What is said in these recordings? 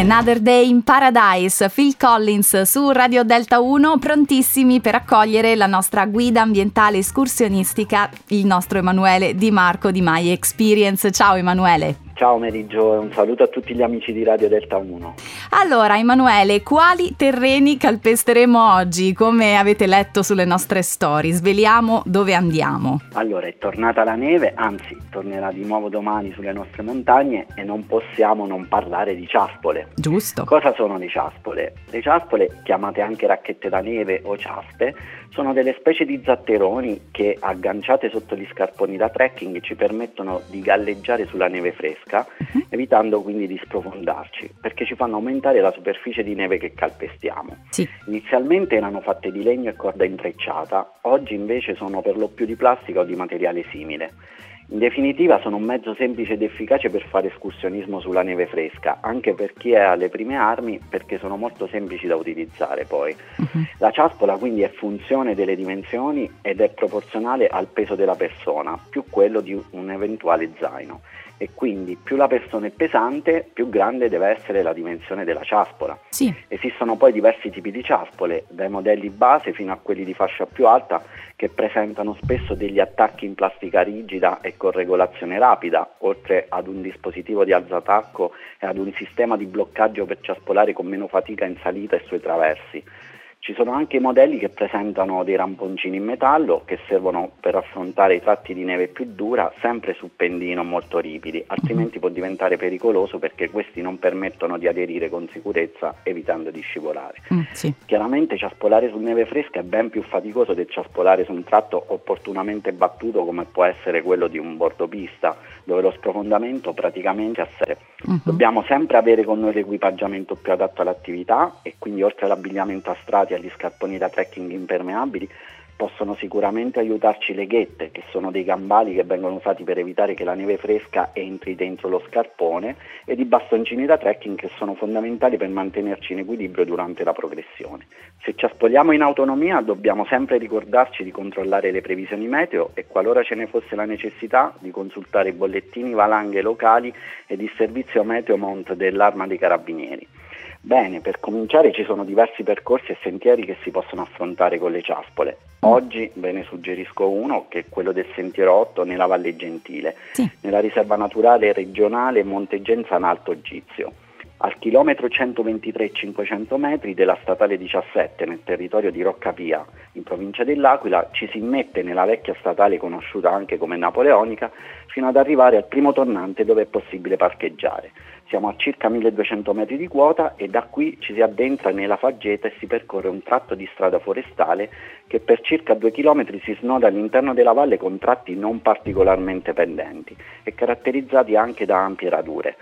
Another Day in Paradise, Phil Collins su Radio Delta 1, prontissimi per accogliere la nostra guida ambientale escursionistica, il nostro Emanuele Di Marco di My Experience. Ciao Emanuele. Ciao Meriggio e un saluto a tutti gli amici di Radio Delta 1. Allora Emanuele, quali terreni calpesteremo oggi? Come avete letto sulle nostre storie, sveliamo dove andiamo. Allora, è tornata la neve, anzi tornerà di nuovo domani sulle nostre montagne e non possiamo non parlare di ciaspole. Giusto. Cosa sono le ciaspole? Le ciaspole, chiamate anche racchette da neve o ciaspe, sono delle specie di zatteroni che agganciate sotto gli scarponi da trekking ci permettono di galleggiare sulla neve fresca, uh-huh. evitando quindi di sprofondarci, perché ci fanno aumentare la superficie di neve che calpestiamo. Sì. Inizialmente erano fatte di legno e corda intrecciata, oggi invece sono per lo più di plastica o di materiale simile. In definitiva sono un mezzo semplice ed efficace per fare escursionismo sulla neve fresca, anche per chi è alle prime armi perché sono molto semplici da utilizzare poi. Uh-huh. La ciaspola quindi è funzione delle dimensioni ed è proporzionale al peso della persona, più quello di un eventuale zaino e quindi più la persona è pesante, più grande deve essere la dimensione della ciaspola. Sì. Esistono poi diversi tipi di ciaspole, dai modelli base fino a quelli di fascia più alta, che presentano spesso degli attacchi in plastica rigida e con regolazione rapida, oltre ad un dispositivo di alzatacco e ad un sistema di bloccaggio per ciaspolare con meno fatica in salita e sui traversi. Ci sono anche modelli che presentano dei ramponcini in metallo che servono per affrontare i tratti di neve più dura sempre su pendini non molto ripidi, altrimenti può diventare pericoloso perché questi non permettono di aderire con sicurezza evitando di scivolare. Mm, sì. Chiaramente ciaspolare su neve fresca è ben più faticoso del ciaspolare su un tratto opportunamente battuto come può essere quello di un bordopista dove lo sprofondamento praticamente ha sé. Uh-huh. Dobbiamo sempre avere con noi l'equipaggiamento più adatto all'attività e quindi oltre all'abbigliamento a strati e agli scarponi da trekking impermeabili possono sicuramente aiutarci le ghette, che sono dei gambali che vengono usati per evitare che la neve fresca entri dentro lo scarpone, ed i bastoncini da trekking che sono fondamentali per mantenerci in equilibrio durante la progressione. Se ci aspoliamo in autonomia dobbiamo sempre ricordarci di controllare le previsioni meteo e qualora ce ne fosse la necessità di consultare i bollettini valanghe locali ed il servizio Meteo Mont dell'Arma dei Carabinieri. Bene, per cominciare ci sono diversi percorsi e sentieri che si possono affrontare con le ciaspole. Oggi ve ne suggerisco uno che è quello del Sentiero 8 nella Valle Gentile, sì. nella riserva naturale regionale Monte Genzana Alto Gizio al chilometro 123,500 metri della statale 17 nel territorio di Roccapia, in provincia dell'Aquila, ci si immette nella vecchia statale conosciuta anche come Napoleonica, fino ad arrivare al primo tornante dove è possibile parcheggiare. Siamo a circa 1200 metri di quota e da qui ci si addentra nella faggeta e si percorre un tratto di strada forestale che per circa 2 km si snoda all'interno della valle con tratti non particolarmente pendenti e caratterizzati anche da ampie radure.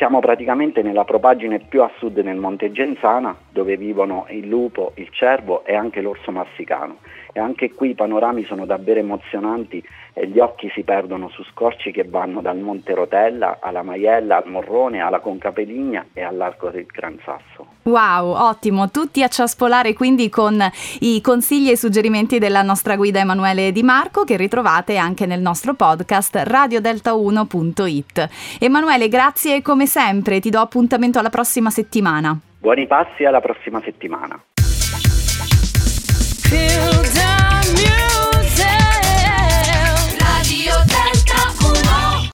Siamo praticamente nella propagine più a sud nel Monte Genzana, dove vivono il lupo, il cervo e anche l'orso massicano. E anche qui i panorami sono davvero emozionanti e gli occhi si perdono su scorci che vanno dal Monte Rotella alla Maiella, al Morrone, alla Concapeligna e all'Arco del Gran Sasso. Wow, ottimo, tutti a ciaspolare quindi con i consigli e i suggerimenti della nostra guida Emanuele Di Marco che ritrovate anche nel nostro podcast radiodelta1.it. Emanuele, grazie come sempre, ti do appuntamento alla prossima settimana. Buoni passi alla prossima settimana.